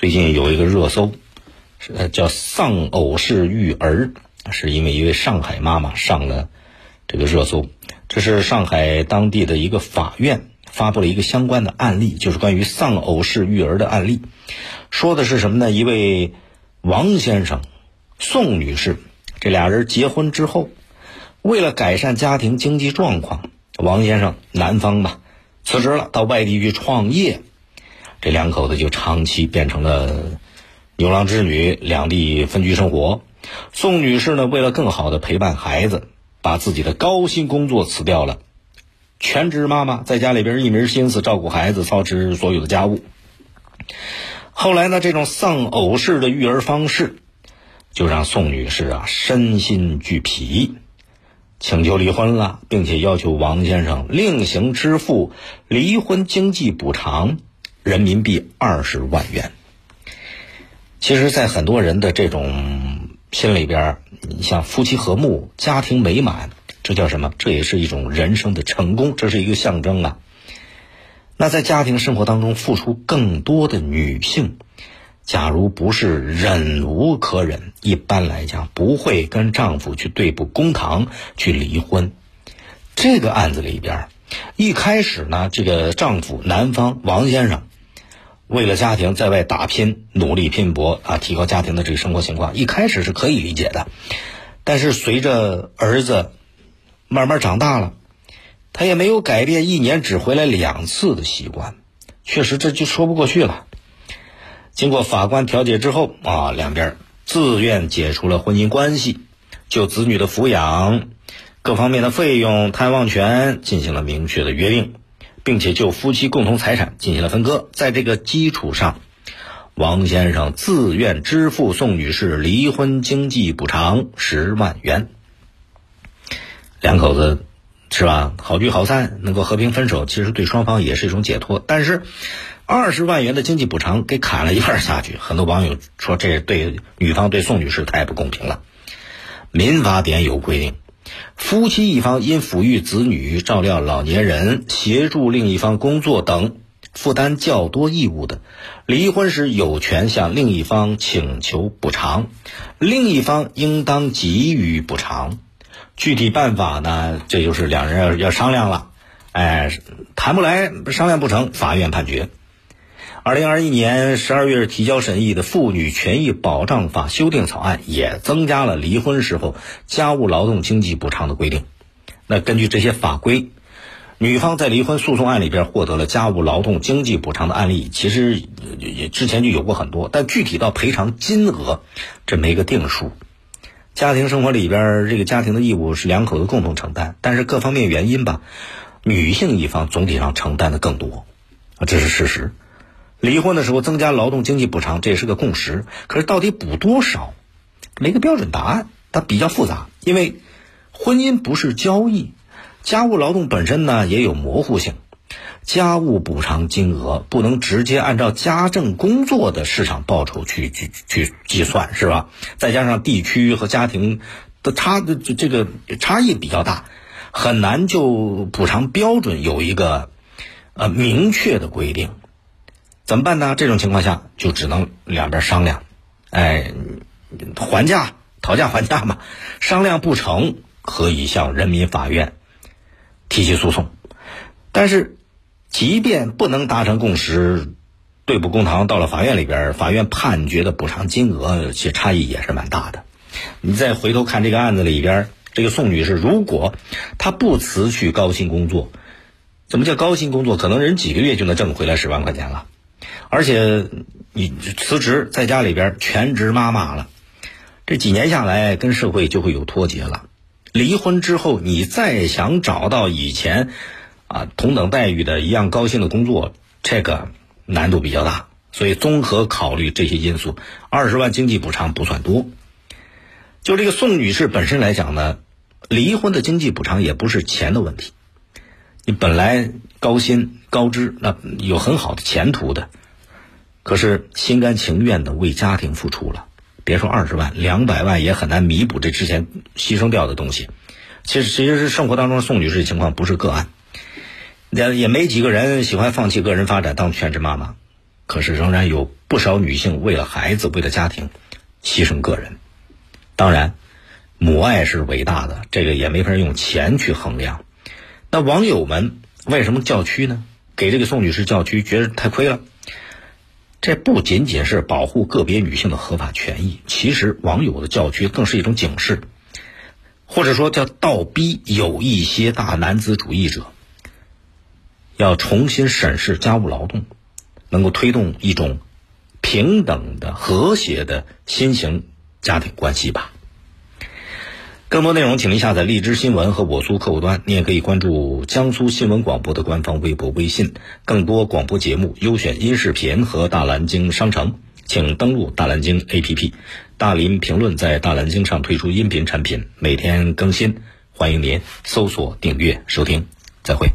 最近有一个热搜，是叫“丧偶式育儿”，是因为一位上海妈妈上了这个热搜。这是上海当地的一个法院发布了一个相关的案例，就是关于丧偶式育儿的案例。说的是什么呢？一位王先生、宋女士这俩人结婚之后，为了改善家庭经济状况，王先生男方吧辞职了，到外地去创业。这两口子就长期变成了牛郎织女，两地分居生活。宋女士呢，为了更好的陪伴孩子，把自己的高薪工作辞掉了，全职妈妈在家里边一门心思照顾孩子，操持所有的家务。后来呢，这种丧偶式的育儿方式，就让宋女士啊身心俱疲，请求离婚了，并且要求王先生另行支付离婚经济补偿。人民币二十万元。其实，在很多人的这种心里边，你像夫妻和睦、家庭美满，这叫什么？这也是一种人生的成功，这是一个象征啊。那在家庭生活当中付出更多的女性，假如不是忍无可忍，一般来讲不会跟丈夫去对簿公堂去离婚。这个案子里边，一开始呢，这个丈夫男方王先生。为了家庭在外打拼、努力拼搏啊，提高家庭的这个生活情况，一开始是可以理解的。但是随着儿子慢慢长大了，他也没有改变一年只回来两次的习惯，确实这就说不过去了。经过法官调解之后啊，两边自愿解除了婚姻关系，就子女的抚养、各方面的费用、探望权进行了明确的约定。并且就夫妻共同财产进行了分割，在这个基础上，王先生自愿支付宋女士离婚经济补偿十万元。两口子是吧？好聚好散，能够和平分手，其实对双方也是一种解脱。但是，二十万元的经济补偿给砍了一半下去，很多网友说这对女方对宋女士太不公平了。民法典有规定。夫妻一方因抚育子女、照料老年人、协助另一方工作等负担较多义务的，离婚时有权向另一方请求补偿，另一方应当给予补偿。具体办法呢？这就是两人要要商量了。哎，谈不来，商量不成，法院判决。二零二一年十二月提交审议的《妇女权益保障法》修订草案也增加了离婚时候家务劳动经济补偿的规定。那根据这些法规，女方在离婚诉讼案里边获得了家务劳动经济补偿的案例，其实也之前就有过很多，但具体到赔偿金额，这没个定数。家庭生活里边，这个家庭的义务是两口子共同承担，但是各方面原因吧，女性一方总体上承担的更多，啊，这是事实。离婚的时候增加劳动经济补偿，这也是个共识。可是到底补多少，没个标准答案，它比较复杂。因为婚姻不是交易，家务劳动本身呢也有模糊性，家务补偿金额不能直接按照家政工作的市场报酬去去去计算，是吧？再加上地区和家庭的差的这个差异比较大，很难就补偿标准有一个呃明确的规定。怎么办呢？这种情况下就只能两边商量，哎，还价、讨价还价嘛。商量不成，可以向人民法院提起诉讼。但是，即便不能达成共识，对簿公堂，到了法院里边，法院判决的补偿金额其实差异也是蛮大的。你再回头看这个案子里边，这个宋女士，如果她不辞去高薪工作，怎么叫高薪工作？可能人几个月就能挣回来十万块钱了。而且你辞职在家里边全职妈妈了，这几年下来跟社会就会有脱节了。离婚之后，你再想找到以前啊同等待遇的一样高薪的工作，这个难度比较大。所以综合考虑这些因素，二十万经济补偿不算多。就这个宋女士本身来讲呢，离婚的经济补偿也不是钱的问题。你本来高薪高知，那有很好的前途的。可是心甘情愿的为家庭付出了，别说二十万，两百万也很难弥补这之前牺牲掉的东西。其实，其实是生活当中宋女士的情况不是个案，也也没几个人喜欢放弃个人发展当全职妈妈。可是仍然有不少女性为了孩子、为了家庭，牺牲个人。当然，母爱是伟大的，这个也没法用钱去衡量。那网友们为什么叫屈呢？给这个宋女士叫屈，觉得太亏了。这不仅仅是保护个别女性的合法权益，其实网友的叫屈更是一种警示，或者说叫倒逼有一些大男子主义者要重新审视家务劳动，能够推动一种平等的、和谐的新型家庭关系吧。更多内容，请您下载荔枝新闻和我苏客户端。你也可以关注江苏新闻广播的官方微博、微信。更多广播节目、优选音视频和大蓝鲸商城，请登录大蓝鲸 APP。大林评论在大蓝鲸上推出音频产品，每天更新，欢迎您搜索订阅收听。再会。